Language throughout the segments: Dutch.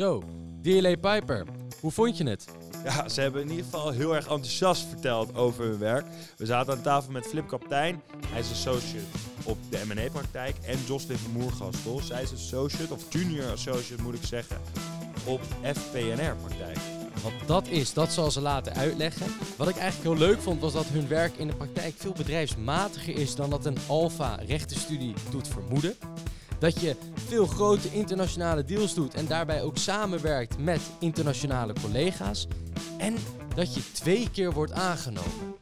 Zo, DLA Piper, hoe vond je het? Ja, ze hebben in ieder geval heel erg enthousiast verteld over hun werk. We zaten aan tafel met Flip Kaptein. Hij is associate op de M&A-praktijk. En Jocelyn Moergastel. Zij is associate, of junior associate moet ik zeggen, op FPNR-praktijk. Wat dat is, dat zal ze laten uitleggen. Wat ik eigenlijk heel leuk vond, was dat hun werk in de praktijk veel bedrijfsmatiger is dan dat een alfa rechtenstudie doet vermoeden. Dat je veel grote internationale deals doet en daarbij ook samenwerkt met internationale collega's. En dat je twee keer wordt aangenomen.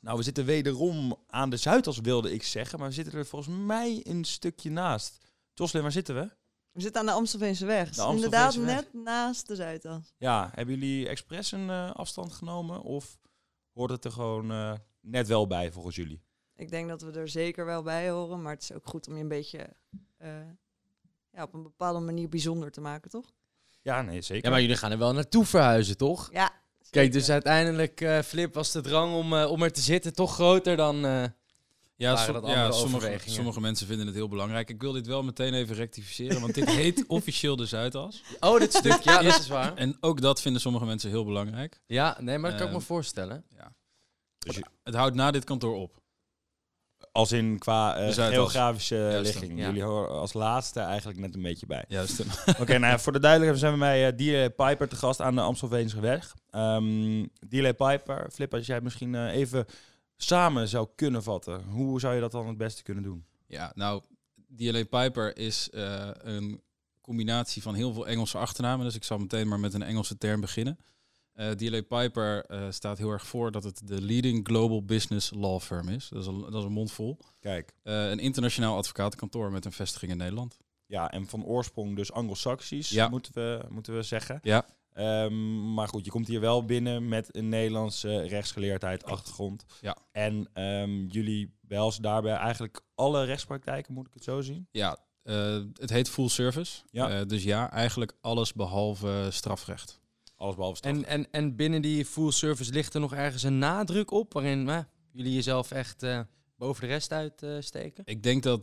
Nou, we zitten wederom aan de Zuidas, wilde ik zeggen. Maar we zitten er volgens mij een stukje naast. Jocelyn, waar zitten we? We zitten aan de Amstelveense weg. De Inderdaad, net naast de Zuidas. Ja, hebben jullie expres een eh, afstand genomen? Of hoort het er gewoon eh, net wel bij volgens jullie? Ik denk dat we er zeker wel bij horen, maar het is ook goed om je een beetje eh, ja, op een bepaalde manier bijzonder te maken, toch? Ja, nee, zeker. Ja, maar jullie gaan er wel naartoe verhuizen, toch? Ja. Kijk, dus uiteindelijk, eh, Flip, was de drang om, eh, om er te zitten toch groter dan... eh, Ja, som- ja sommige, sommige mensen vinden het heel belangrijk. Ik wil dit wel meteen even rectificeren, want dit heet officieel de Zuidas. Oh, dit stuk, ja, dat is waar. En ook dat vinden sommige mensen heel belangrijk. Ja, nee, maar dat kan ik me Ehm, voorstellen. Dus je- Het houdt na dit kantoor op. Als in qua eh, geografische Juist, ligging. ja. Jullie horen als laatste eigenlijk net een beetje bij. Juist. Oké, nou ja, voor de duidelijkheid zijn we bij uh, DLA Piper te gast aan de Amstelveense weg. Ehm DLA Piper, Flip, als jij misschien eh, even samen zou kunnen vatten. Hoe zou je dat dan het beste kunnen doen? Ja, nou, DLA Piper is eh, een combinatie van heel veel Engelse achternamen. Dus ik zal meteen maar met een Engelse term beginnen. Eh DLA Piper eh, staat heel erg voor dat het de leading global business law firm is. Dat is een, dat is een mond vol. Kijk, een internationaal advocatenkantoor met een vestiging in Nederland. ja, en van oorsprong dus anglo-saxisch, Ja. moeten, we, moeten we zeggen. Ja. Ehm, maar goed, je komt hier wel binnen met een Nederlandse rechtsgeleerdheid achtergrond. Ja. En ehm, jullie behelzen daarbij eigenlijk alle rechtspraktijken, moet ik het zo zien? Ja, eh, het heet full service. Ja. Eh, dus ja, eigenlijk alles behalve strafrecht. Alles behalve straf. En, en, en binnen die full service ligt er nog ergens een nadruk op waarin jullie jezelf echt eh, boven de rest uitsteken? Ik denk dat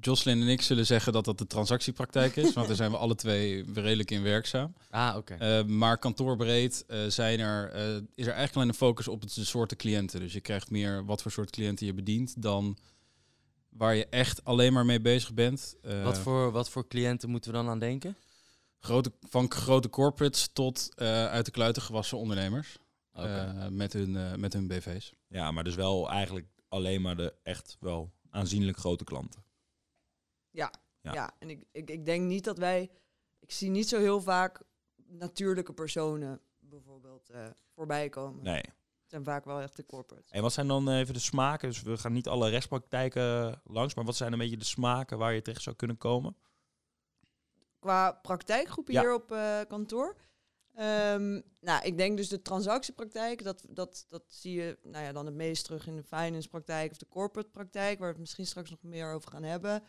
Jocelyn en ik zullen zeggen dat dat de transactiepraktijk is. want daar zijn we alle twee redelijk in werkzaam. ah, oké. Eh, maar kantoorbreed eh, zijn er, eh, is er eigenlijk alleen een focus op het de soorten cliënten. Dus je krijgt meer wat voor soort cliënten je bedient dan waar je echt alleen maar mee bezig bent. Eh, wat, voor, wat voor cliënten moeten we dan aan denken? grote, van grote corporates tot eh, uit de kluiten gewassen ondernemers. Eh, met, hun, eh, met hun BV's. Ja, maar dus wel eigenlijk alleen maar de echt wel aanzienlijk grote klanten. Ja, Ja. ja. en ik, ik, ik denk niet dat wij... Ik zie niet zo heel vaak natuurlijke personen bijvoorbeeld eh, voorbij komen. Nee. Het zijn vaak wel echt de corporates. En wat zijn dan even de smaken? Dus we gaan niet alle rechtspraktijken langs, maar wat zijn een beetje de smaken waar je terecht zou kunnen komen? Qua praktijkgroepen Ja. hier op eh, kantoor. Ehm, nou, ik denk dus de transactiepraktijk, dat, dat, dat zie je nou ja, dan het meest terug in de finance praktijk of de corporate praktijk, waar we het misschien straks nog meer over gaan hebben.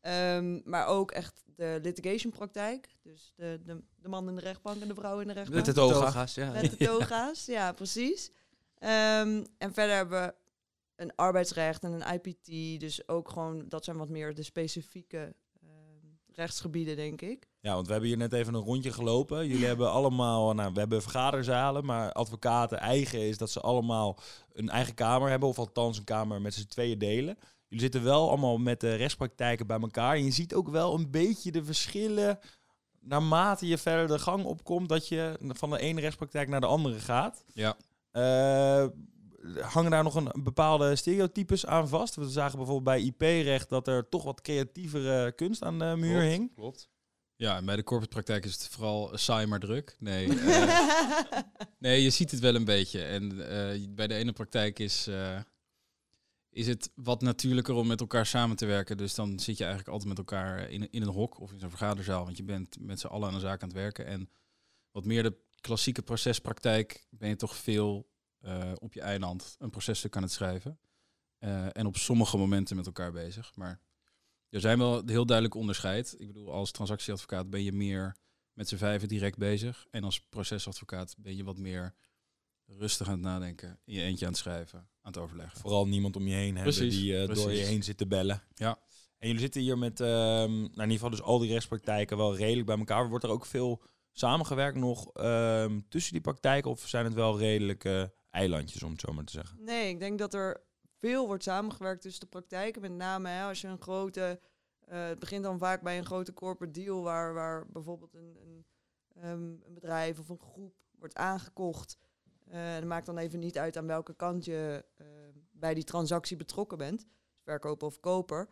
Ehm, maar ook echt de litigation praktijk. Dus de, de, de man in de rechtbank en de vrouw in de rechtbank. Met de toga. Toga's, ja. Met de toga's, ja, precies. Ehm, en verder hebben we een arbeidsrecht en een IPT. Dus ook gewoon, dat zijn wat meer de specifieke ehm, rechtsgebieden, denk ik. Ja, want we hebben hier net even een rondje gelopen. Jullie hebben allemaal, nou, we hebben vergaderzalen, maar advocaten eigen is dat ze allemaal een eigen kamer hebben, of althans een kamer met z'n tweeën delen. Jullie zitten wel allemaal met de rechtspraktijken bij elkaar. En je ziet ook wel een beetje de verschillen naarmate je verder de gang opkomt, dat je van de ene rechtspraktijk naar de andere gaat. Ja. Eh, hangen daar nog een bepaalde stereotypes aan vast? We zagen bijvoorbeeld bij IP-recht dat er toch wat creatievere kunst aan de muur Klopt, hing. Klopt. Ja, en bij de corporate praktijk is het vooral saai maar druk. Nee, eh, nee je ziet het wel een beetje. En eh, bij de ene praktijk is, eh, is het wat natuurlijker om met elkaar samen te werken. Dus dan zit je eigenlijk altijd met elkaar in, in een hok of in zo'n vergaderzaal. Want je bent met z'n allen aan een zaak aan het werken. En wat meer de klassieke procespraktijk ben je toch veel op je eiland een processtuk aan het schrijven. En op sommige momenten met elkaar bezig. Maar er zijn wel een heel duidelijk onderscheid. Ik bedoel, als transactieadvocaat ben je meer met z'n vijven direct bezig. En als procesadvocaat ben je wat meer rustig aan het nadenken, in je eentje aan het schrijven, aan het overleggen. Vooral niemand om je heen hebben Precies, die eh, door je heen zit te bellen. Ja. En jullie zitten hier met, ehm, nou in ieder geval dus al die rechtspraktijken wel redelijk bij elkaar. Wordt er ook veel samengewerkt nog ehm, tussen die praktijken? Of zijn het wel redelijke eilandjes, om het zo maar te zeggen? Nee, ik denk dat er veel wordt samengewerkt tussen de praktijken. Met name hè, als je een grote. eh, het begint dan vaak bij een grote corporate deal waar, waar bijvoorbeeld een, een, ehm, een bedrijf of een groep wordt aangekocht. Dat maakt dan even niet uit aan welke kant je eh, bij die transactie betrokken bent. Verkoper of koper.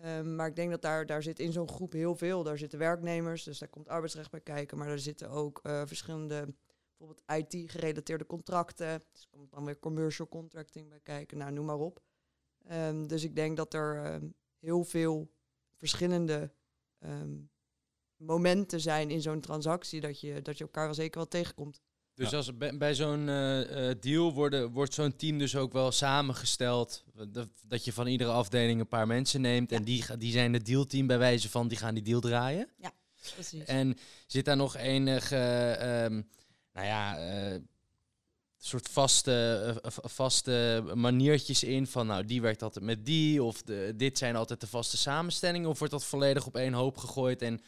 Ehm, maar ik denk dat daar, daar zit in zo'n groep heel veel. Daar zitten werknemers, dus daar komt arbeidsrecht bij kijken. Maar daar zitten ook verschillende bijvoorbeeld IT-gerelateerde contracten. Dus er komt dan weer commercial contracting bij kijken, nou noem maar op. Ehm, dus ik denk dat er ehm, heel veel verschillende ehm, momenten zijn in zo'n transactie dat je, dat je elkaar wel zeker wel tegenkomt. Dus Ja. als bij, bij zo'n eh, eh, deal worden, wordt zo'n team dus ook wel samengesteld. Dat, dat je van iedere afdeling een paar mensen neemt. En die, die zijn het dealteam bij wijze van, die gaan die deal draaien. Precies. En zit daar nog enige, ehm, nou ja, eh, soort vaste, eh, vaste maniertjes in van, nou, die werkt altijd met die, of de, dit zijn altijd de vaste samenstellingen, of wordt dat volledig op één hoop gegooid en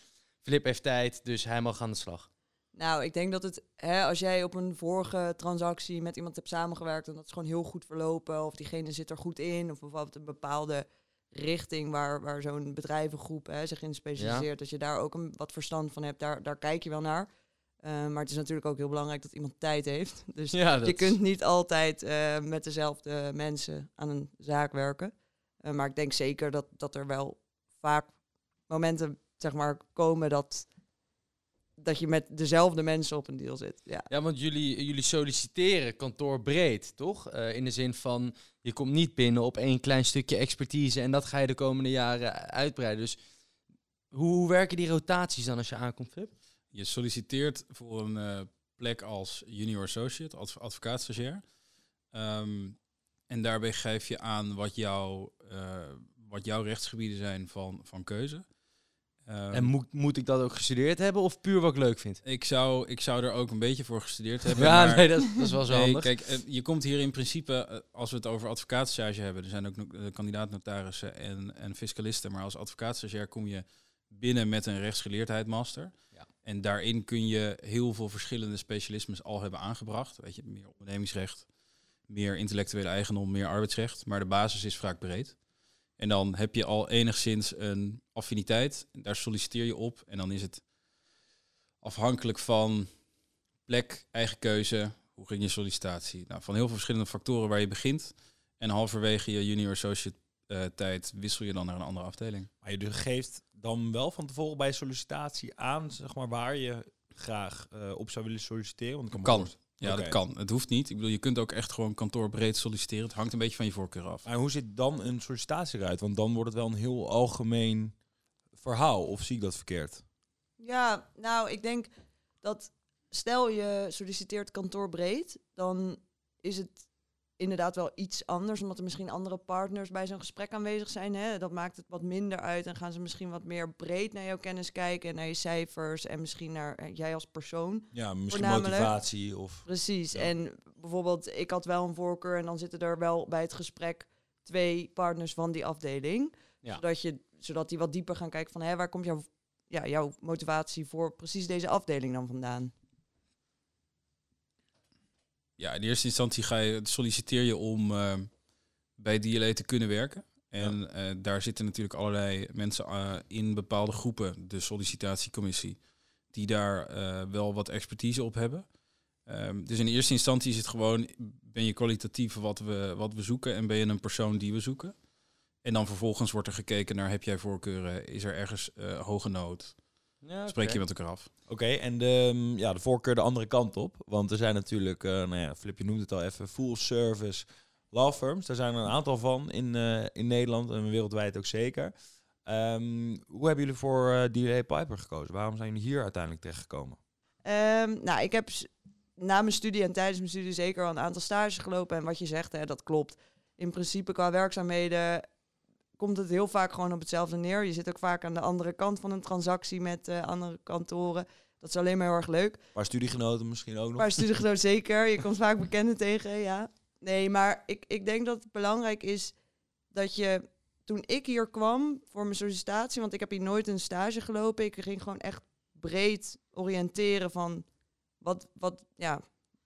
Flip heeft tijd, dus hij mag aan de slag? Nou, ik denk dat het, hè, als jij op een vorige transactie met iemand hebt samengewerkt en dat is gewoon heel goed verlopen, of diegene zit er goed in, of bijvoorbeeld een bepaalde richting waar, waar zo'n bedrijvengroep hè, zich in specialiseert, dat je daar ook een, wat verstand van hebt, daar, daar kijk je wel naar. Eh, maar het is natuurlijk ook heel belangrijk dat iemand tijd heeft. Dus Ja, je kunt niet altijd eh, met dezelfde mensen aan een zaak werken. Eh, maar ik denk zeker dat, dat er wel vaak momenten zeg maar, komen dat, dat je met dezelfde mensen op een deal zit. Ja. Ja, want jullie, jullie solliciteren kantoorbreed, toch? In de zin van, je komt niet binnen op één klein stukje expertise en dat ga je de komende jaren uitbreiden. Dus hoe, hoe werken die rotaties dan als je aankomt, Flip? Je solliciteert voor een eh, plek als junior associate, adv advocaat stagiair. Ehm, en daarbij geef je aan wat, jouw eh, wat jouw rechtsgebieden zijn van, van keuze. Ehm, en moet, moet ik dat ook gestudeerd hebben of puur wat ik leuk vind? ik, zou, ik zou er ook een beetje voor gestudeerd hebben. Ja, maar- nee, dat, dat is wel zo Nee, handig. kijk, eh, je komt hier in principe, als we het over advocaatstage hebben, er zijn ook eh, kandidaat-notarissen en, en fiscalisten, maar als advocaatstagiair kom je binnen met een rechtsgeleerdheid master. En daarin kun je heel veel verschillende specialismes al hebben aangebracht. Weet je, meer ondernemingsrecht, meer intellectuele eigendom, meer arbeidsrecht, maar de basis is vaak breed. En dan heb je al enigszins een affiniteit, daar solliciteer je op en dan is het afhankelijk van plek, eigen keuze, hoe ging je sollicitatie? Nou, van heel veel verschillende factoren waar je begint. En halverwege je junior associate tijd wissel je dan naar een andere afdeling. Maar je geeft dan wel van tevoren bij sollicitatie aan, zeg maar, waar je graag eh, op zou willen solliciteren. Want kan Kan. Ja, dat kan. Het hoeft niet. Ik bedoel, je kunt ook echt gewoon kantoorbreed solliciteren. Het hangt een beetje van je voorkeur af. Maar hoe ziet dan een sollicitatie eruit? Want dan wordt het wel een heel algemeen verhaal. Of zie ik dat verkeerd? ja, nou, ik denk dat stel je solliciteert kantoorbreed, dan is het inderdaad wel iets anders, omdat er misschien andere partners bij zo'n gesprek aanwezig zijn. Hè? Dat maakt het wat minder uit en gaan ze misschien wat meer breed naar jouw kennis kijken, naar je cijfers en misschien naar eh, jij als persoon. Ja, misschien motivatie of... Precies. Ja. En bijvoorbeeld, ik had wel een voorkeur en dan zitten er wel bij het gesprek twee partners van die afdeling. Ja. Zodat, je, zodat die wat dieper gaan kijken van, hé, waar komt jouw, ja, jouw motivatie voor precies deze afdeling dan vandaan? Ja, in eerste instantie ga je, solliciteer je om eh, bij DLA te kunnen werken. En eh, daar zitten natuurlijk allerlei mensen eh, in bepaalde groepen, de sollicitatiecommissie, die daar wel wat expertise op hebben. Ehm, dus in eerste instantie is het gewoon, ben je kwalitatief wat we, wat we zoeken en ben je een persoon die we zoeken. En dan vervolgens wordt er gekeken naar, heb jij voorkeuren, is er ergens hoge nood, Ja, spreek je met elkaar af. Oké, en de, mm, ja, de voorkeur de andere kant op. Want er zijn natuurlijk, eh nou ja, Flip, je noemde het al even, full service law firms. Daar zijn er een aantal van in, eh, in Nederland en wereldwijd ook zeker. Ehm, hoe hebben jullie voor DLA Piper gekozen? Waarom zijn jullie hier uiteindelijk terechtgekomen? Ehm, nou, ik heb na mijn studie en tijdens mijn studie zeker al een aantal stages gelopen. En wat je zegt, hè, dat klopt. In principe qua werkzaamheden komt het heel vaak gewoon op hetzelfde neer. Je zit ook vaak aan de andere kant van een transactie met eh, andere kantoren. Dat is alleen maar heel erg leuk. Een paar studiegenoten misschien ook Een nog. paar studiegenoten zeker. Je komt vaak bekenden tegen, ja. Nee, maar ik, ik denk dat het belangrijk is dat je... Toen ik hier kwam voor mijn sollicitatie, want ik heb hier nooit een stage gelopen. Ik ging gewoon echt breed oriënteren van wat, wat ja,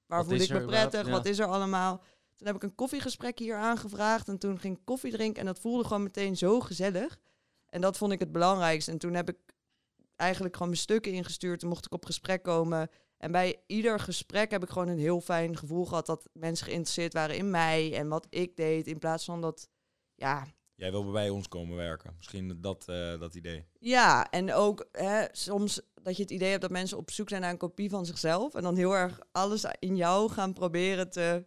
waar Wat voel ik me prettig, ja. wat is er allemaal. Toen heb ik een koffiegesprek hier aangevraagd en toen ging ik koffie drinken en dat voelde gewoon meteen zo gezellig. En dat vond ik het belangrijkste. En toen heb ik eigenlijk gewoon mijn stukken ingestuurd en mocht ik op gesprek komen. En bij ieder gesprek heb ik gewoon een heel fijn gevoel gehad dat mensen geïnteresseerd waren in mij en wat ik deed. In plaats van dat, ja, Jij wil bij ons komen werken. Misschien dat, eh, dat idee. ja, en ook hè, soms dat je het idee hebt dat mensen op zoek zijn naar een kopie van zichzelf. En dan heel erg alles in jou gaan proberen te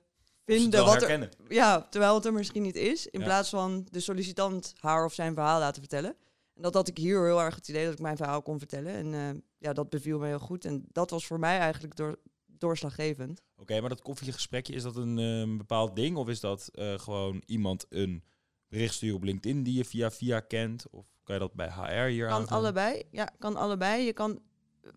vinden. Wat er, ja, terwijl het er misschien niet is. In Ja. plaats van de sollicitant haar of zijn verhaal laten vertellen. En dat had ik hier heel erg het idee dat ik mijn verhaal kon vertellen. En eh, ja, dat beviel me heel goed. En dat was voor mij eigenlijk door, doorslaggevend. Oké, maar dat koffiegesprekje, is dat een eh, bepaald ding? Of is dat eh, gewoon iemand een bericht sturen op LinkedIn die je via via kent? Of kan je dat bij HR hier Kan aan? allebei. Ja, kan allebei. Je kan,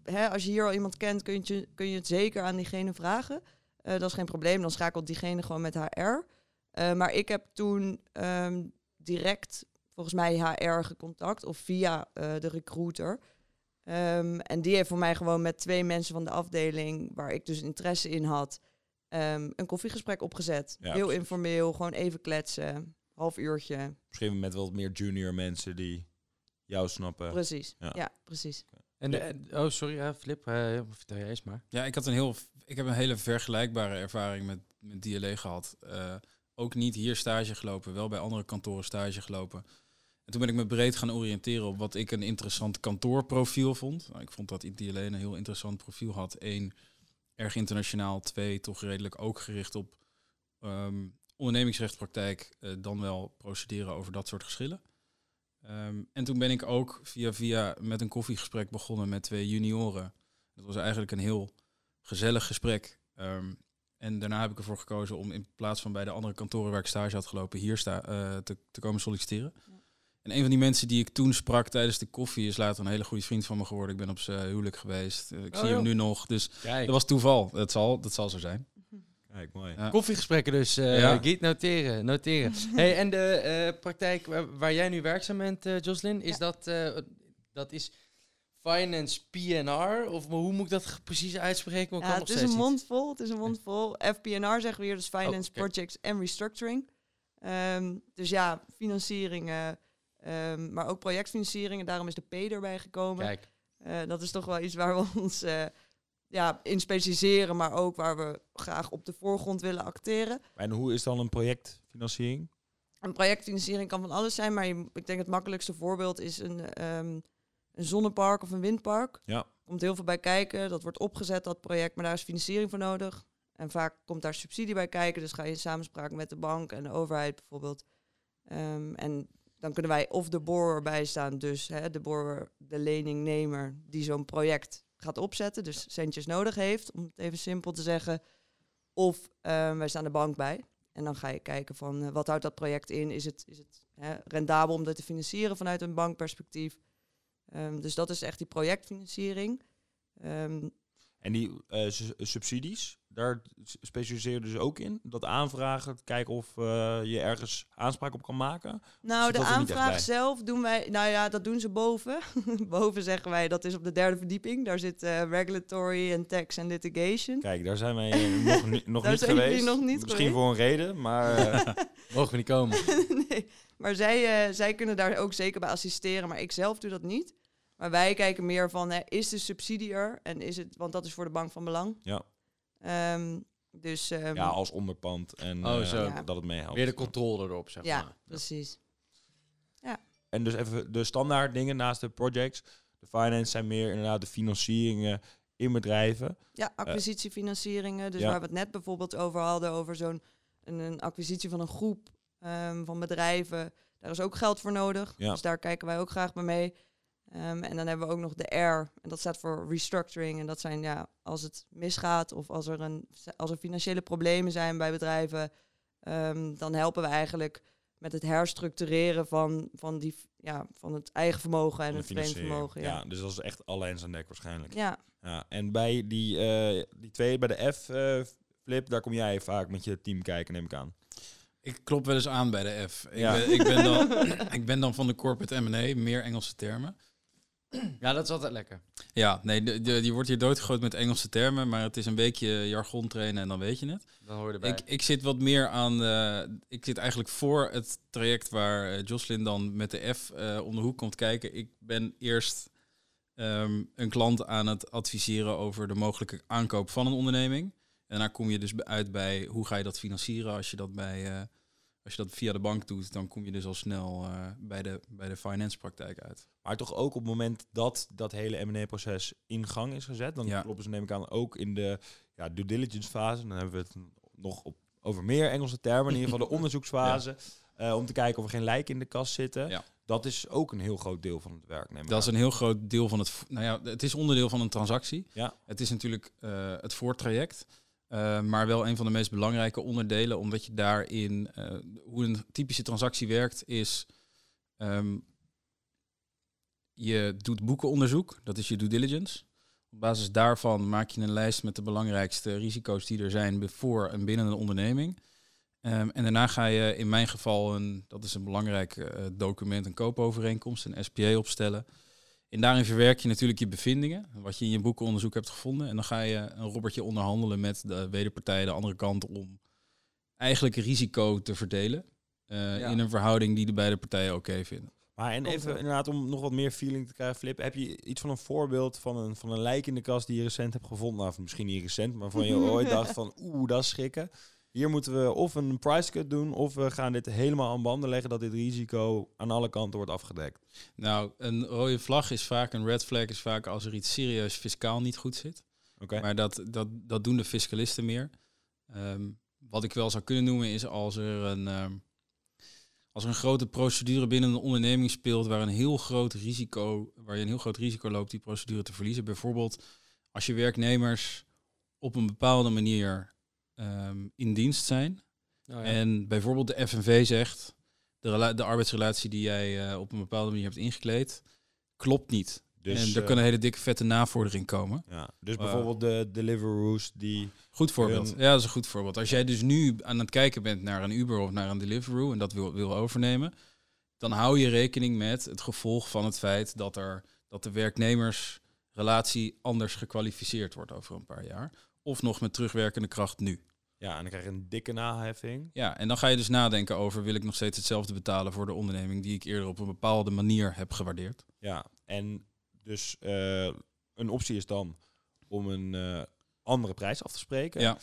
hè, als je hier al iemand kent, kun je, kun je het zeker aan diegene vragen. Eh, dat is geen probleem. Dan schakelt diegene gewoon met HR. Eh, maar ik heb toen ehm, direct, volgens mij, HR gecontact. Of via eh, de recruiter. Ehm, en die heeft voor mij gewoon met twee mensen van de afdeling, waar ik dus interesse in had, ehm, een koffiegesprek opgezet. Ja, Heel precies. informeel, gewoon even kletsen. Half uurtje. Misschien met wat meer junior mensen die jou snappen. Precies. Ja. Ja, precies. En de, oh, sorry, ja, Flip, eh, vertel jij eens maar. Ja, ik, had een heel, ik heb een hele vergelijkbare ervaring met, met DLE gehad. Eh, ook niet hier stage gelopen, wel bij andere kantoren stage gelopen. En toen ben ik me breed gaan oriënteren op wat ik een interessant kantoorprofiel vond. Nou, ik vond dat DLE een heel interessant profiel had. Eén, erg internationaal. Twee, toch redelijk ook gericht op ehm, ondernemingsrechtpraktijk. eh, dan wel procederen over dat soort geschillen. Ehm, en toen ben ik ook via via met een koffiegesprek begonnen met twee junioren. Dat was eigenlijk een heel gezellig gesprek. Ehm, en daarna heb ik ervoor gekozen om in plaats van bij de andere kantoren waar ik stage had gelopen, hier sta, eh, te, te komen solliciteren. Ja. En een van die mensen die ik toen sprak tijdens de koffie is later een hele goede vriend van me geworden. Ik ben op zijn huwelijk geweest. Eh, ik Oh, zie hem nu nog. Dus Kijk. dat was toeval. Dat zal, dat zal zo zijn. Kijk, mooi. Ja. Koffiegesprekken dus, eh Ja. Giet, noteren, noteren. hey, en de eh, praktijk waar, waar jij nu werkzaam bent, Jocelyn, is Ja. dat, eh, dat is Finance PNR? Of hoe moet ik dat precies uitspreken? Ja, het is een steeds niet. mond vol. Het is een mond vol. FPNR zeggen we hier, dus Finance, oké. Projects en Restructuring. Ehm, dus ja, financieringen, ehm, maar ook projectfinancieringen. Daarom is de P erbij gekomen. Kijk, Eh, dat is toch wel iets waar we ons eh, ja, in specialiseren, maar ook waar we graag op de voorgrond willen acteren. En hoe is dan een projectfinanciering? Een projectfinanciering kan van alles zijn, maar je- ik denk het makkelijkste voorbeeld is een, ehm, een zonnepark of een windpark. Ja. komt heel veel bij kijken. Dat wordt opgezet, dat project, maar daar is financiering voor nodig. En vaak komt daar subsidie bij kijken. Dus ga je in samenspraak met de bank en de overheid bijvoorbeeld. Ehm, en dan kunnen wij of de borrower bijstaan, dus hè, de borrower, de leningnemer die zo'n project gaat opzetten, dus centjes nodig heeft, om het even simpel te zeggen. Of ehm, wij staan de bank bij. En dan ga je kijken van eh, wat houdt dat project in? Is het, is het hè, rendabel om dat te financieren vanuit een bankperspectief? Ehm, dus dat is echt die projectfinanciering. Ehm, En die eh, su- subsidies, daar specialiseer je dus ook in? Dat aanvragen, kijken of eh, je ergens aanspraak op kan maken? nou, Zit de aanvraag zelf doen wij, nou ja, dat doen ze boven. boven zeggen wij, dat is op de derde verdieping. Daar zit eh, regulatory en tax en litigation. Kijk, daar zijn wij nog, ni- nog niet geweest. nog niet Misschien geweest. voor een reden, maar eh, mogen we niet komen. nee, maar zij, eh, zij kunnen daar ook zeker bij assisteren, maar ik zelf doe dat niet. Maar wij kijken meer van, hè, is de subsidie er? En is het, want dat is voor de bank van belang. Ja. Ehm, dus ehm, ja, als onderpand en Oh, eh, zo. Ja. dat het meehelpt. Weer de controle erop, zeg ja, maar. precies. En dus even de standaard dingen naast de projects. De finance zijn meer inderdaad de financieringen in bedrijven. Ja, acquisitiefinancieringen. Dus ja. waar we het net bijvoorbeeld over hadden, over zo'n een, een acquisitie van een groep ehm, van bedrijven. Daar is ook geld voor nodig. Ja. Dus daar kijken wij ook graag bij mee. Ehm, en dan hebben we ook nog de R. En dat staat voor restructuring. En dat zijn ja, als het misgaat of als er, een, als er financiële problemen zijn bij bedrijven, ehm, dan helpen we eigenlijk met het herstructureren van, van, die, ja, van het eigen vermogen en het vreemd financiering. vermogen. Ja. ja, dus dat is echt alle hands aan dek waarschijnlijk. Ja. Ja, en bij die, eh, die twee, bij de F-flip, daar kom jij vaak met je team kijken, neem ik aan. Ik klop wel eens aan bij de F. Ik, Ja. ben, ik, ben, dan, ik ben dan van de corporate M&A, meer Engelse termen. Ja, dat is altijd lekker. Ja, nee, de, de, die wordt hier doodgegooid met Engelse termen, maar het is een beetje jargon trainen en dan weet je het. Dan hoor je erbij. Ik, ik zit wat meer aan. eh, ik zit eigenlijk voor het traject waar eh, Jocelyn dan met de F om de hoek komt kijken. Ik ben eerst ehm, een klant aan het adviseren over de mogelijke aankoop van een onderneming. En daarna kom je dus uit bij hoe ga je dat financieren als je dat bij. als je dat via de bank doet, dan kom je dus al snel bij, de, bij de finance praktijk uit. Maar toch ook op het moment dat dat hele M&A-proces in gang is gezet, dan Ja. kloppen ze neem ik aan ook in de ja, due diligence fase. Dan hebben we het nog op, over meer Engelse termen, in ieder geval de onderzoeksfase, eh, om te kijken of er geen lijken in de kast zitten. Ja. Dat is ook een heel groot deel van het werk. Neem ik Dat is een heel groot deel van het. Nou ja, het is onderdeel van een transactie. Ja. Het is natuurlijk eh, het voortraject. eh, maar wel een van de meest belangrijke onderdelen, omdat je daarin. hoe een typische transactie werkt, is. ehm, je doet boekenonderzoek, dat is je due diligence. Op basis daarvan maak je een lijst met de belangrijkste risico's die er zijn voor en binnen een onderneming. Ehm, en daarna ga je in mijn geval een, dat is een belangrijk eh, document, een koopovereenkomst, een SPA opstellen. En daarin verwerk je natuurlijk je bevindingen, wat je in je boekenonderzoek hebt gevonden. En dan ga je een robbertje onderhandelen met de wederpartij, de andere kant, om eigenlijk risico te verdelen. eh, Ja. In een verhouding die de beide partijen oké vinden. Maar en even inderdaad om nog wat meer feeling te krijgen, Flip. Heb je iets van een voorbeeld van een, van een lijk in de kast die je recent hebt gevonden? Nou, of misschien niet recent, maar van je ooit dacht van oeh, dat is schrikken. Hier moeten we of een price cut doen, of we gaan dit helemaal aan banden leggen dat dit risico aan alle kanten wordt afgedekt. Nou, een rode vlag is vaak, een red flag is vaak als er iets serieus fiscaal niet goed zit. Oké. Maar dat, dat, dat doen de fiscalisten meer. Ehm, wat ik wel zou kunnen noemen is als er een, ehm, als er een grote procedure binnen een onderneming speelt waar een heel groot risico, waar je een heel groot risico loopt die procedure te verliezen. Bijvoorbeeld als je werknemers op een bepaalde manier ehm, in dienst zijn. Oh, ja. En bijvoorbeeld de FNV zegt, de, de arbeidsrelatie die jij eh, op een bepaalde manier hebt ingekleed, klopt niet. Dus, en er eh, kan een hele dikke vette navordering komen. ja, dus bijvoorbeeld de Deliveroo's die... Goed voorbeeld. Ja, dat is een goed voorbeeld. Als jij dus nu aan het kijken bent naar een Uber of naar een Deliveroo en dat wil, wil overnemen, dan hou je rekening met het gevolg van het feit dat, er, dat de werknemersrelatie anders gekwalificeerd wordt over een paar jaar. Of nog met terugwerkende kracht nu. Ja, en dan krijg je een dikke naheffing. Ja, en dan ga je dus nadenken over wil ik nog steeds hetzelfde betalen voor de onderneming die ik eerder op een bepaalde manier heb gewaardeerd. Ja, en dus eh, een optie is dan om een eh, andere prijs af te spreken. Ja.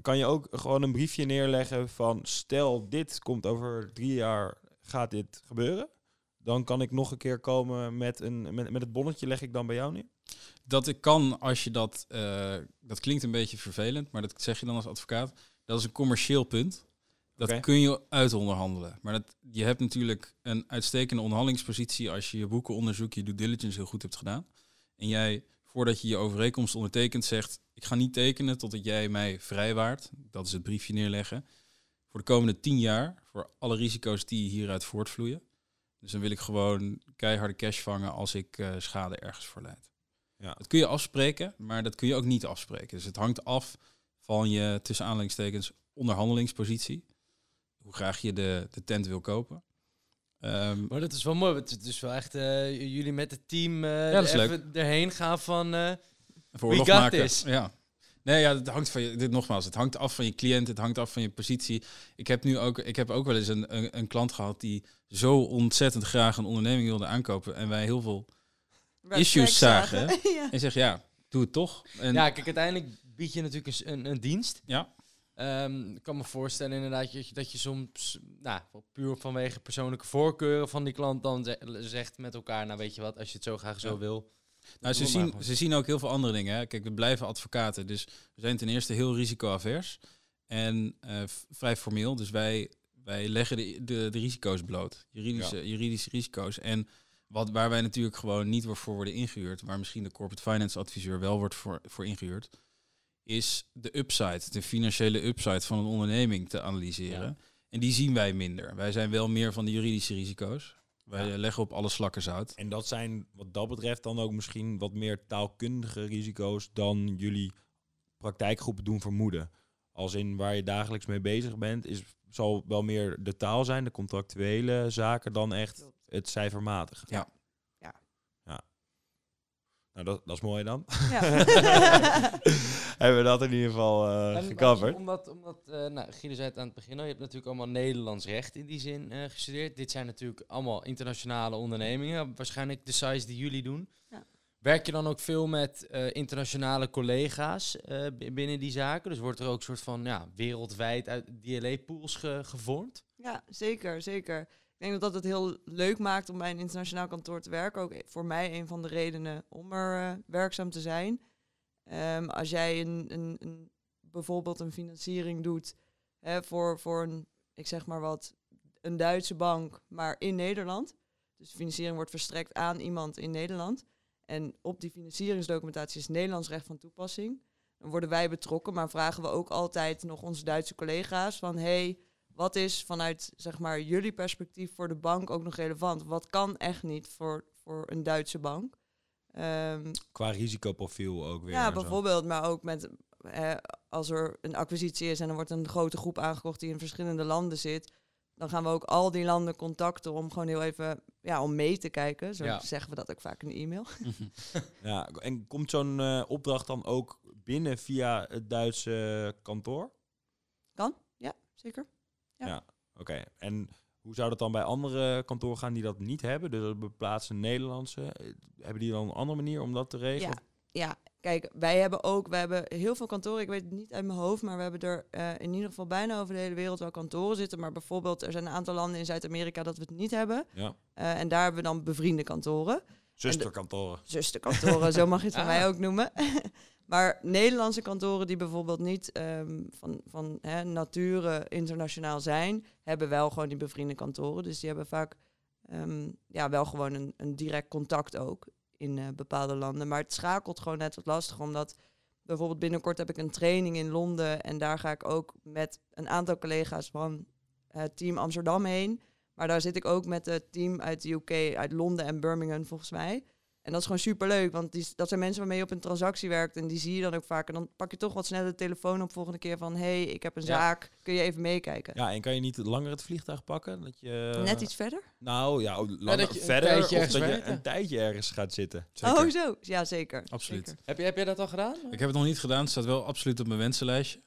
Kan je ook gewoon een briefje neerleggen van stel dit komt over drie jaar, gaat dit gebeuren? Dan kan ik nog een keer komen met, een, met, met het bonnetje leg ik dan bij jou neer? Dat ik kan als je dat, eh, dat klinkt een beetje vervelend, maar dat zeg je dan als advocaat. Dat is een commercieel punt. Dat kun je uitonderhandelen. Maar dat, je hebt natuurlijk een uitstekende onderhandelingspositie als je je boekenonderzoek, je due diligence heel goed hebt gedaan. En jij, voordat je je overeenkomst ondertekent, zegt: Ik ga niet tekenen totdat jij mij vrijwaart. Dat is het briefje neerleggen. Voor de komende tien jaar, voor alle risico's die hieruit voortvloeien. Dus dan wil ik gewoon keiharde cash vangen als ik eh, schade ergens voor leid. Ja. Dat kun je afspreken, maar dat kun je ook niet afspreken. Dus het hangt af van je tussen aanhalingstekens onderhandelingspositie. Hoe graag je de, de tent wil kopen. Ehm, Maar dat is wel mooi. want Het is wel echt eh, jullie met het team eh even erheen gaan van... eh, voor We got maken. this. Ja. Nee, ja, het hangt van je. Dit nogmaals, het hangt af van je cliënt, het hangt af van je positie. Ik heb nu ook, ik heb ook wel eens een, een, een klant gehad die zo ontzettend graag een onderneming wilde aankopen en wij heel veel Red Issues zagen, ja. en zeg ja, doe het toch. En ja, kijk, uiteindelijk bied je natuurlijk een, een, een dienst. Ja. Ehm, ik kan me voorstellen inderdaad dat je, dat je soms, nou, puur vanwege persoonlijke voorkeuren van die klant dan ze- zegt met elkaar, nou weet je wat, als je het zo graag zo Ja. wil. Nou, ze, zien, ze zien ook heel veel andere dingen. Hè. Kijk, we blijven advocaten. Dus we zijn ten eerste heel risicoavers. En eh, vrij formeel. Dus wij, wij leggen de, de, de risico's bloot. Juridische, juridische risico's. En wat, waar wij natuurlijk gewoon niet voor worden ingehuurd. Waar misschien de corporate finance adviseur wel wordt voor, voor ingehuurd. Is de upside, de financiële upside van een onderneming te analyseren. Ja. En die zien wij minder. Wij zijn wel meer van de juridische risico's. Wij Ja. eh, leggen op alle slakken zout. En dat zijn wat dat betreft dan ook misschien wat meer taalkundige risico's dan jullie praktijkgroepen doen vermoeden. Als in waar je dagelijks mee bezig bent, is, zal wel meer de taal zijn, de contractuele zaken, dan echt het cijfermatige. Ja. Ja. Nou, dat, dat is mooi dan. Ja. Hebben we dat in ieder geval eh gecoverd. Omdat, omdat eh nou, Guido zei het aan het begin al, je hebt natuurlijk allemaal Nederlands recht in die zin eh, gestudeerd. Dit zijn natuurlijk allemaal internationale ondernemingen, waarschijnlijk de size die jullie doen. Ja. Werk je dan ook veel met eh, internationale collega's eh, binnen die zaken? Dus wordt er ook een soort van ja, wereldwijd uit DLA-pools gevormd? Ja, zeker, zeker. Denk dat dat het heel leuk maakt om bij een internationaal kantoor te werken. Ook voor mij een van de redenen om er eh, werkzaam te zijn. Ehm, als jij een, een, een, bijvoorbeeld een financiering doet hè, voor, voor een, ik zeg maar wat, een Duitse bank, maar in Nederland. Dus financiering wordt verstrekt aan iemand in Nederland. En op die financieringsdocumentatie is Nederlands recht van toepassing. Dan worden wij betrokken, maar vragen we ook altijd nog onze Duitse collega's van... hey, wat is vanuit zeg maar, jullie perspectief voor de bank ook nog relevant? Wat kan echt niet voor, voor een Duitse bank? Ehm, Qua risicoprofiel ook weer. ja, zo. bijvoorbeeld, maar ook met eh, als er een acquisitie is en er wordt een grote groep aangekocht die in verschillende landen zit, dan gaan we ook al die landen contacten om gewoon heel even ja, om mee te kijken. Zo Ja. zeggen we dat ook vaak in de e-mail. Ja, en komt zo'n eh, opdracht dan ook binnen via het Duitse kantoor? Kan? Ja, zeker. Ja. Oké, en hoe zou dat dan bij andere kantoren gaan die dat niet hebben? Dus dat beplaatsen Nederlandse. eh, Hebben die dan een andere manier om dat te regelen? Ja, ja, kijk, wij hebben ook, we hebben heel veel kantoren, ik weet het niet uit mijn hoofd, maar we hebben er eh, in ieder geval bijna over de hele wereld wel kantoren zitten. Maar bijvoorbeeld, er zijn een aantal landen in Zuid-Amerika dat we het niet hebben. Ja. Eh, en daar hebben we dan bevriende kantoren. Zusterkantoren. zusterkantoren, zo mag je het van Ah. mij ook noemen. maar Nederlandse kantoren die bijvoorbeeld niet ehm, van, van hè, nature internationaal zijn, hebben wel gewoon die bevriende kantoren. Dus die hebben vaak ehm, ja, wel gewoon een, een direct contact ook in eh, bepaalde landen. Maar het schakelt gewoon net wat lastig, omdat bijvoorbeeld binnenkort heb ik een training in Londen en daar ga ik ook met een aantal collega's van het team Amsterdam heen. Maar daar zit ik ook met het team uit de UK, uit Londen en Birmingham volgens mij. En dat is gewoon super leuk, want die, dat zijn mensen waarmee je op een transactie werkt. En die zie je dan ook vaak. En dan pak je toch wat sneller de telefoon op volgende keer van... hey, ik heb een Ja. zaak, kun je even meekijken? Ja, en kan je niet langer het vliegtuig pakken? Dat je, Net iets verder? Nou ja, o- langer dat je een verder of dat je een tijdje ergens gaat zitten. Zeker. Oh, zo. Ja, zeker. Absoluut. Zeker. Heb, je, heb jij dat al gedaan? Ik heb het nog niet gedaan. Het staat wel absoluut op mijn wensenlijstje.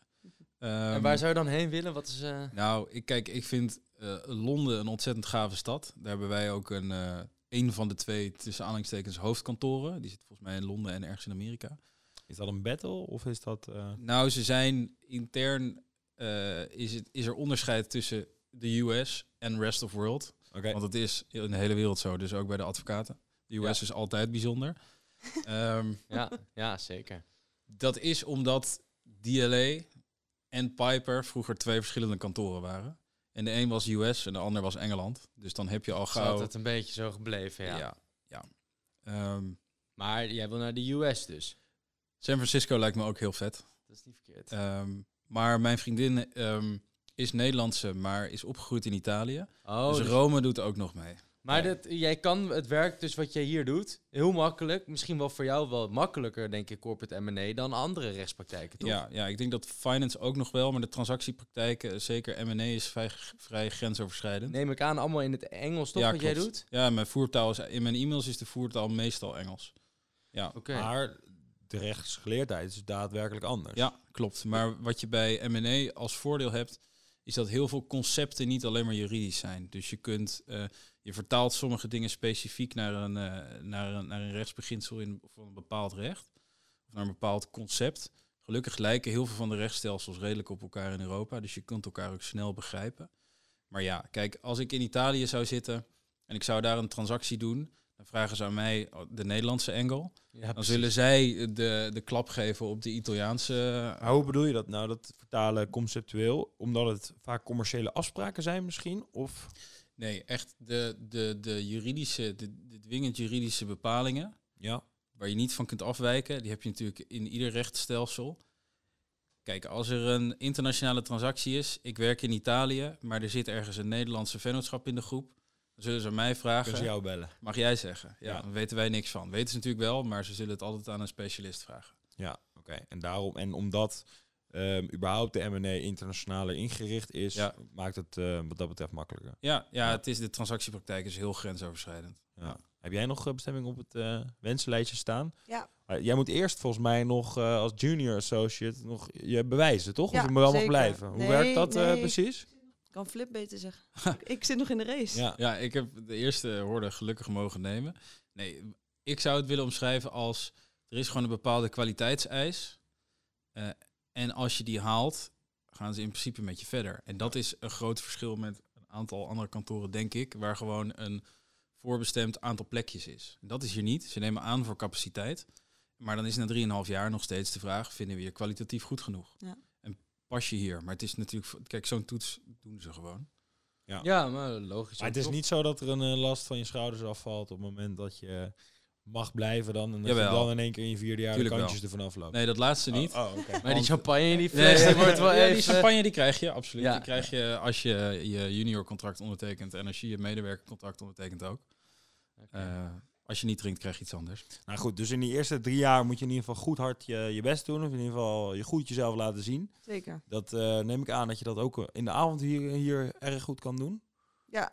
en Ehm, waar zou je dan heen willen? Wat is... eh, Nou, ik, kijk, ik vind eh, Londen een ontzettend gave stad. Daar hebben wij ook een, eh een van de twee, tussen aanhalingstekens, hoofdkantoren. Die zit volgens mij in Londen en ergens in Amerika. Is dat een battle of is dat... eh, Nou, ze zijn intern, eh, is, het, is er onderscheid tussen de US en rest of world. Oké, Want het is in de hele wereld zo, dus ook bij de advocaten. De US Ja. is altijd bijzonder. Ehm, ja, ja, zeker. dat is omdat DLA en Piper vroeger twee verschillende kantoren waren. En de een was US en de ander was Engeland. Dus dan heb je al Het is gauw... altijd een beetje zo gebleven, ja. ja. ja, Ehm, Maar jij wil naar de US dus. San Francisco lijkt me ook heel vet. Dat is niet verkeerd. Ehm, maar mijn vriendin ehm, is Nederlandse, maar is opgegroeid in Italië. oh, dus dus- Rome doet ook nog mee. Maar dat, jij kan het werk dus wat jij hier doet, heel makkelijk. Misschien wel voor jou wel makkelijker, denk ik, corporate M&A dan andere rechtspraktijken, toch? Ja, ja, ik denk dat finance ook nog wel, maar de transactiepraktijken, zeker M&A, is vrij, vrij grensoverschrijdend. Neem ik aan, allemaal in het Engels, toch, Ja, wat jij doet? Ja, mijn voertaal is, in mijn e-mails is de voertaal meestal Engels. Ja, Oké. Maar de rechtsgeleerdheid is daadwerkelijk anders. ja, klopt. Maar wat je bij M&A als voordeel hebt, is dat heel veel concepten niet alleen maar juridisch zijn. Dus je kunt, eh, je vertaalt sommige dingen specifiek naar een, eh, naar een, naar een rechtsbeginsel in voor een bepaald recht. Of naar een bepaald concept. Gelukkig lijken heel veel van de rechtsstelsels redelijk op elkaar in Europa. Dus je kunt elkaar ook snel begrijpen. Maar ja, kijk, als ik in Italië zou zitten en ik zou daar een transactie doen, dan vragen ze aan mij de Nederlandse engel. Ja, Dan precies. zullen zij de, de klap geven op de Italiaanse. Maar hoe bedoel je dat nou, dat vertalen conceptueel? Omdat het vaak commerciële afspraken zijn misschien? Of Nee, echt de, de, de juridische, de, de dwingend juridische bepalingen, ja, waar je niet van kunt afwijken, die heb je natuurlijk in ieder rechtsstelsel. Kijk, als er een internationale transactie is, ik werk in Italië, maar er zit ergens een Nederlandse vennootschap in de groep, dan zullen ze mij vragen, Kunnen ze jou bellen? mag jij zeggen? Ja, Ja. dan weten wij niks van. Weten ze natuurlijk wel, maar ze zullen het altijd aan een specialist vragen. Ja, oké. En daarom en omdat ehm, überhaupt de M&A internationaler ingericht is, Ja. maakt het eh, wat dat betreft makkelijker. Ja, ja, Ja. het is, de transactiepraktijk is heel grensoverschrijdend. Ja. Heb jij nog eh, bestemming op het eh wensenlijstje staan? Ja. Jij moet eerst volgens mij nog eh, als junior associate nog je bewijzen, toch? Ja, of je moet wel mag blijven. Hoe Nee, werkt dat eh, nee. precies? kan Flip beter zeggen. ik, ik zit nog in de race. Ja. Ja, ik heb de eerste hoorde gelukkig mogen nemen. Nee, ik zou het willen omschrijven als er is gewoon een bepaalde kwaliteitseis. En als je die haalt, gaan ze in principe met je verder. En dat is een groot verschil met een aantal andere kantoren, denk ik, waar gewoon een voorbestemd aantal plekjes is. En dat is hier niet. Ze nemen aan voor capaciteit. Maar dan is na 3,5 jaar nog steeds de vraag, vinden we je kwalitatief goed genoeg? Ja. En pas je hier? Maar het is natuurlijk, kijk, zo'n toets doen ze gewoon. Ja, maar logisch. Maar het is toch? niet zo dat er een eh, last van je schouders afvalt op het moment dat je mag blijven dan. En dat je dan in één keer in je vierde jaar Tuurlijk de wel. kantjes ervan afloopt. Nee, dat laatste niet. Oh, oh, oké. Maar die champagne die fles, wordt wel ja, even... die champagne die krijg je, absoluut. Ja. Die krijg je als je je junior contract ondertekent en als je je medewerkercontract ondertekent ook. Eh, als je niet drinkt, krijg je iets anders. Nou goed, dus in die eerste drie jaar moet je in ieder geval goed hard je, je best doen. Of in ieder geval je goed jezelf laten zien. Zeker. Dat eh, neem ik aan dat je dat ook in de avond hier, hier erg goed kan doen. Ja.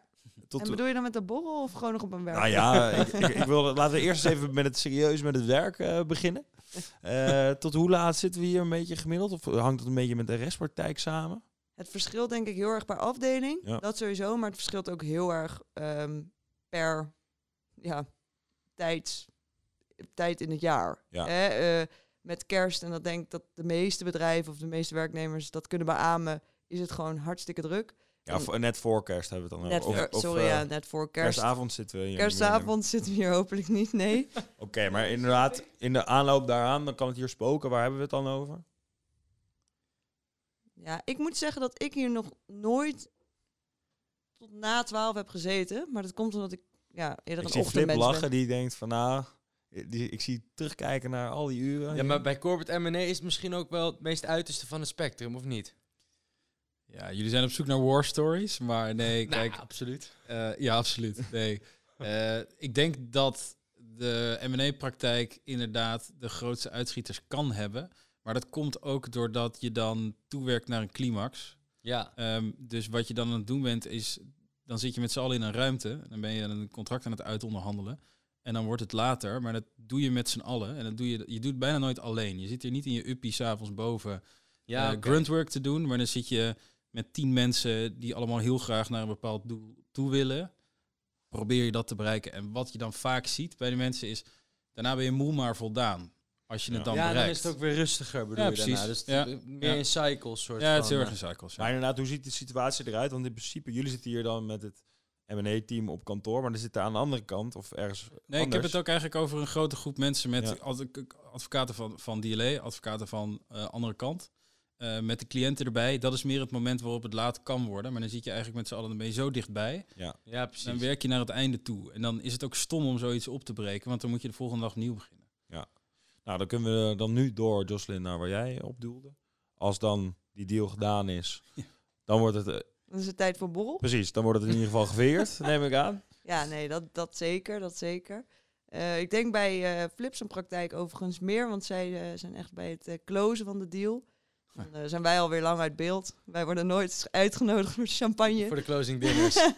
Tot, en bedoel je dan met de borrel of gewoon nog op een werk? nou ja, ik, ik, ik wil, laten we eerst eens even met het serieus met het werk eh, beginnen. Eh, tot hoe laat zitten we hier een beetje gemiddeld? Of hangt het een beetje met de restpraktijk samen? Het verschilt denk ik heel erg per afdeling. Ja. Dat sowieso. Maar het verschilt ook heel erg ehm, per ja, tijds, tijd in het jaar. Ja. Eh, met kerst, en dat denk ik dat de meeste bedrijven of de meeste werknemers dat kunnen beamen, is het gewoon hartstikke druk. Ja, voor- net voor kerst hebben we het dan Net over. voor, Of, sorry, eh, ja, net voor kerst. Kerstavond zitten we hier. Kerstavond zitten we hier hopelijk niet, nee. Oké, maar inderdaad, in de aanloop daaraan, dan kan het hier spoken. Waar hebben we het dan over? Ja, ik moet zeggen dat ik hier nog nooit tot na twaalf heb gezeten. Maar dat komt omdat ik ja, eerder Ik een ochtendmens lachen, ben. die denkt van nou, die, ik zie terugkijken naar al die uren. Ja, maar bij corporate M&A is het misschien ook wel het meest uiterste van het spectrum, of niet? Ja, jullie zijn op zoek naar war stories, maar nee, kijk, Nou, absoluut. eh, ja, absoluut. Nee. Eh, ik denk dat de M&A-praktijk inderdaad de grootste uitschieters kan hebben. Maar dat komt ook doordat je dan toewerkt naar een climax. Ja. Ehm, dus wat je dan aan het doen bent, is dan zit je met z'n allen in een ruimte. Dan ben je een contract aan het uitonderhandelen. En dan wordt het later, maar dat doe je met z'n allen. En dat doe je, je doet het bijna nooit alleen. Je zit hier niet in je uppie s'avonds boven Ja, eh, gruntwork te doen. Maar dan zit je met tien mensen die allemaal heel graag naar een bepaald doel toe willen. Probeer je dat te bereiken. En wat je dan vaak ziet bij de mensen is, daarna ben je moe maar voldaan. Als je Ja. het dan ja, bereikt. dan is het ook weer rustiger, bedoel Ja, je daarna. precies. Dus Ja. het- meer Ja. in cycles soort ja, het is van, heel erg eh, in cycles. ja. Maar inderdaad, hoe ziet de situatie eruit? Want in principe, jullie zitten hier dan met het M&A-team op kantoor, maar er zitten aan de andere kant of ergens Nee, ik heb het ook eigenlijk over een grote groep mensen met Ja. adv- advocaten van, van DLA, advocaten van eh, andere kant. Eh, met de cliënten erbij. Dat is meer het moment waarop het laat kan worden. Maar dan zit je eigenlijk met z'n allen, je zo dichtbij. Ja, Ja, precies. Dan werk je naar het einde toe. En dan is het ook stom om zoiets op te breken, want dan moet je de volgende dag opnieuw beginnen. nou dan kunnen we dan nu door, Jocelyn, naar waar jij op doelde. Als dan die deal gedaan is, Ja. dan wordt het, eh, Dan is het tijd voor borrel. precies, dan wordt het in ieder geval geveerd, neem ik aan. Ja, nee, dat, dat zeker, dat zeker. Eh, ik denk bij eh Flips een praktijk overigens meer, want zij zijn echt bij het closen van de deal. Dan eh, zijn wij alweer lang uit beeld. Wij worden nooit uitgenodigd voor champagne. Voor de closing dinners.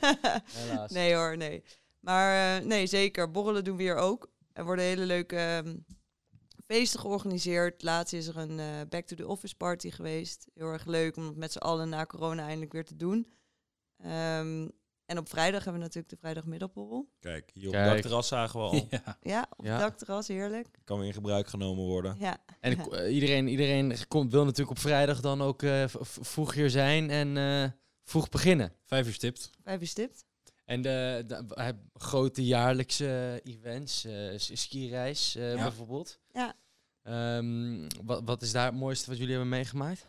Helaas. nee hoor, nee. Maar eh, nee, zeker. Borrelen doen we hier ook. Er worden hele leuke ehm, feesten georganiseerd. Laatst is er een eh, Back to the Office party geweest. Heel erg leuk om het met z'n allen na corona eindelijk weer te doen. Ehm, en op vrijdag hebben we natuurlijk de vrijdagmiddagborrel. Kijk, hier op Kijk. het dakterras zagen we al. Ja. Ja, op Ja. het dakterras, heerlijk. Kan weer in gebruik genomen worden. Ja, En ik- iedereen, iedereen komt, wil natuurlijk op vrijdag dan ook eh, vroeg hier zijn en eh, vroeg beginnen. Vijf uur stipt. vijf uur stipt. En de, de, grote jaarlijkse events, eh, s- skireis eh, Ja. bijvoorbeeld. Ja. Ehm, wat, wat is daar het mooiste wat jullie hebben meegemaakt?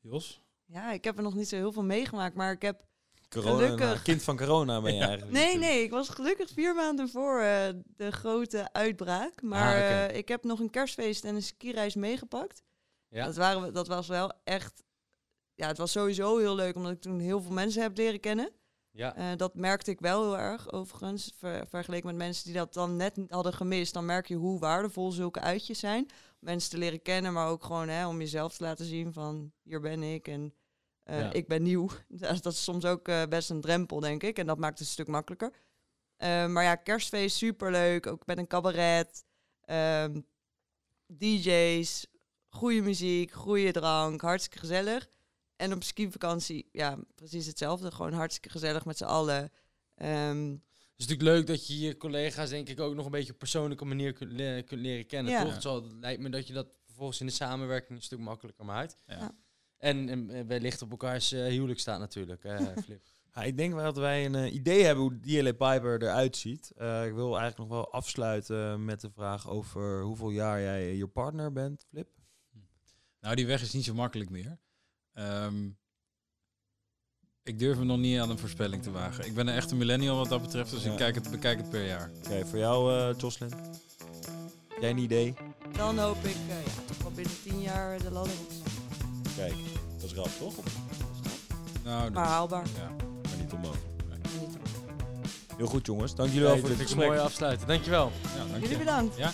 Jos? Ja, ik heb er nog niet zo heel veel meegemaakt, maar ik heb... Corona, Gelukkig. kind van corona ben je Ja. eigenlijk. Nee, nee, ik was gelukkig vier maanden voor eh, de grote uitbraak. Maar Ah, eh, ik heb nog een kerstfeest en een skireis meegepakt. Ja. Dat, waren, we- dat was wel echt... Ja, het was sowieso heel leuk, omdat ik toen heel veel mensen heb leren kennen. Ja. Eh, dat merkte ik wel heel erg, overigens. Ver- vergeleken met mensen die dat dan net niet hadden gemist. Dan merk je hoe waardevol zulke uitjes zijn. Mensen te leren kennen, maar ook gewoon hè, om jezelf te laten zien van... Hier ben ik en eh, Ja. ik ben nieuw. Dat dat is soms ook eh, best een drempel, denk ik. En dat maakt het een stuk makkelijker. Eh, maar ja, kerstfeest, superleuk. Ook met een cabaret. Ehm, DJ's, goede muziek, goede drank. Hartstikke gezellig. En op skivakantie, ja, precies hetzelfde. Gewoon hartstikke gezellig met z'n allen. Ehm, Het is natuurlijk leuk dat je je collega's denk ik ook nog een beetje op persoonlijke manier kunt, le- kunt leren kennen. Ja. Toch? Zo, het lijkt me dat je dat vervolgens in de samenwerking een stuk makkelijker maakt. Ja. En, en eh, wellicht op elkaars eh, huwelijk staat natuurlijk, eh, Flip. Ja, ik denk wel dat wij een idee hebben hoe DLA Piper eruit ziet. Eh, ik wil eigenlijk nog wel afsluiten met de vraag over hoeveel jaar jij je partner bent, Flip. Nou, die weg is niet zo makkelijk meer. Ehm, ik durf me nog niet aan een voorspelling te wagen. Ik ben een echte millennial wat dat betreft, dus Ja. ik kijk het, bekijk het per jaar. Oké, voor jou, eh Jocelyn. Jij een idee? dan hoop ik eh, ja, toch wel binnen tien jaar de ladder op. Kijk, dat is rap toch? Nou, dat- Maar haalbaar. ja. Maar niet onmogelijk. Niet. Heel goed jongens, dank jullie wel Nee, voor dit vind ik een gesprek. mooie afsluiten. Dankjewel. ja dank je. Jullie bedankt. Ja,